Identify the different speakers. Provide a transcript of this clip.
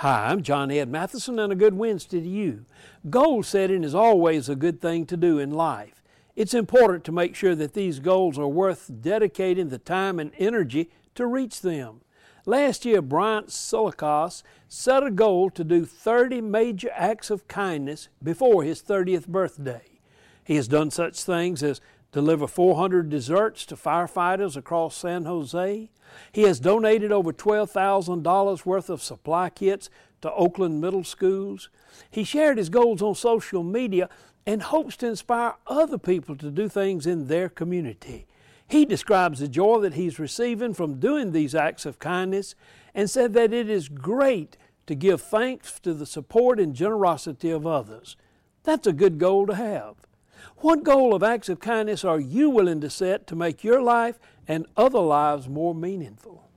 Speaker 1: Hi, I'm John Ed Mathison, and a good Wednesday to you. Goal setting is always a good thing to do in life. It's important to make sure that these goals are worth dedicating the time and energy to reach them. Last year, Bryant Silikos set a goal to do 30 major acts of kindness before his 30th birthday. He has done such things as deliver 400 desserts to firefighters across San Jose. He has donated over $12,000 worth of supply kits to Oakland middle schools. He shared his goals on social media and hopes to inspire other people to do things in their community. He describes the joy that he's receiving from doing these acts of kindness and said that it is great to give thanks to the support and generosity of others. That's a good goal to have. What goal of acts of kindness are you willing to set to make your life and other lives more meaningful?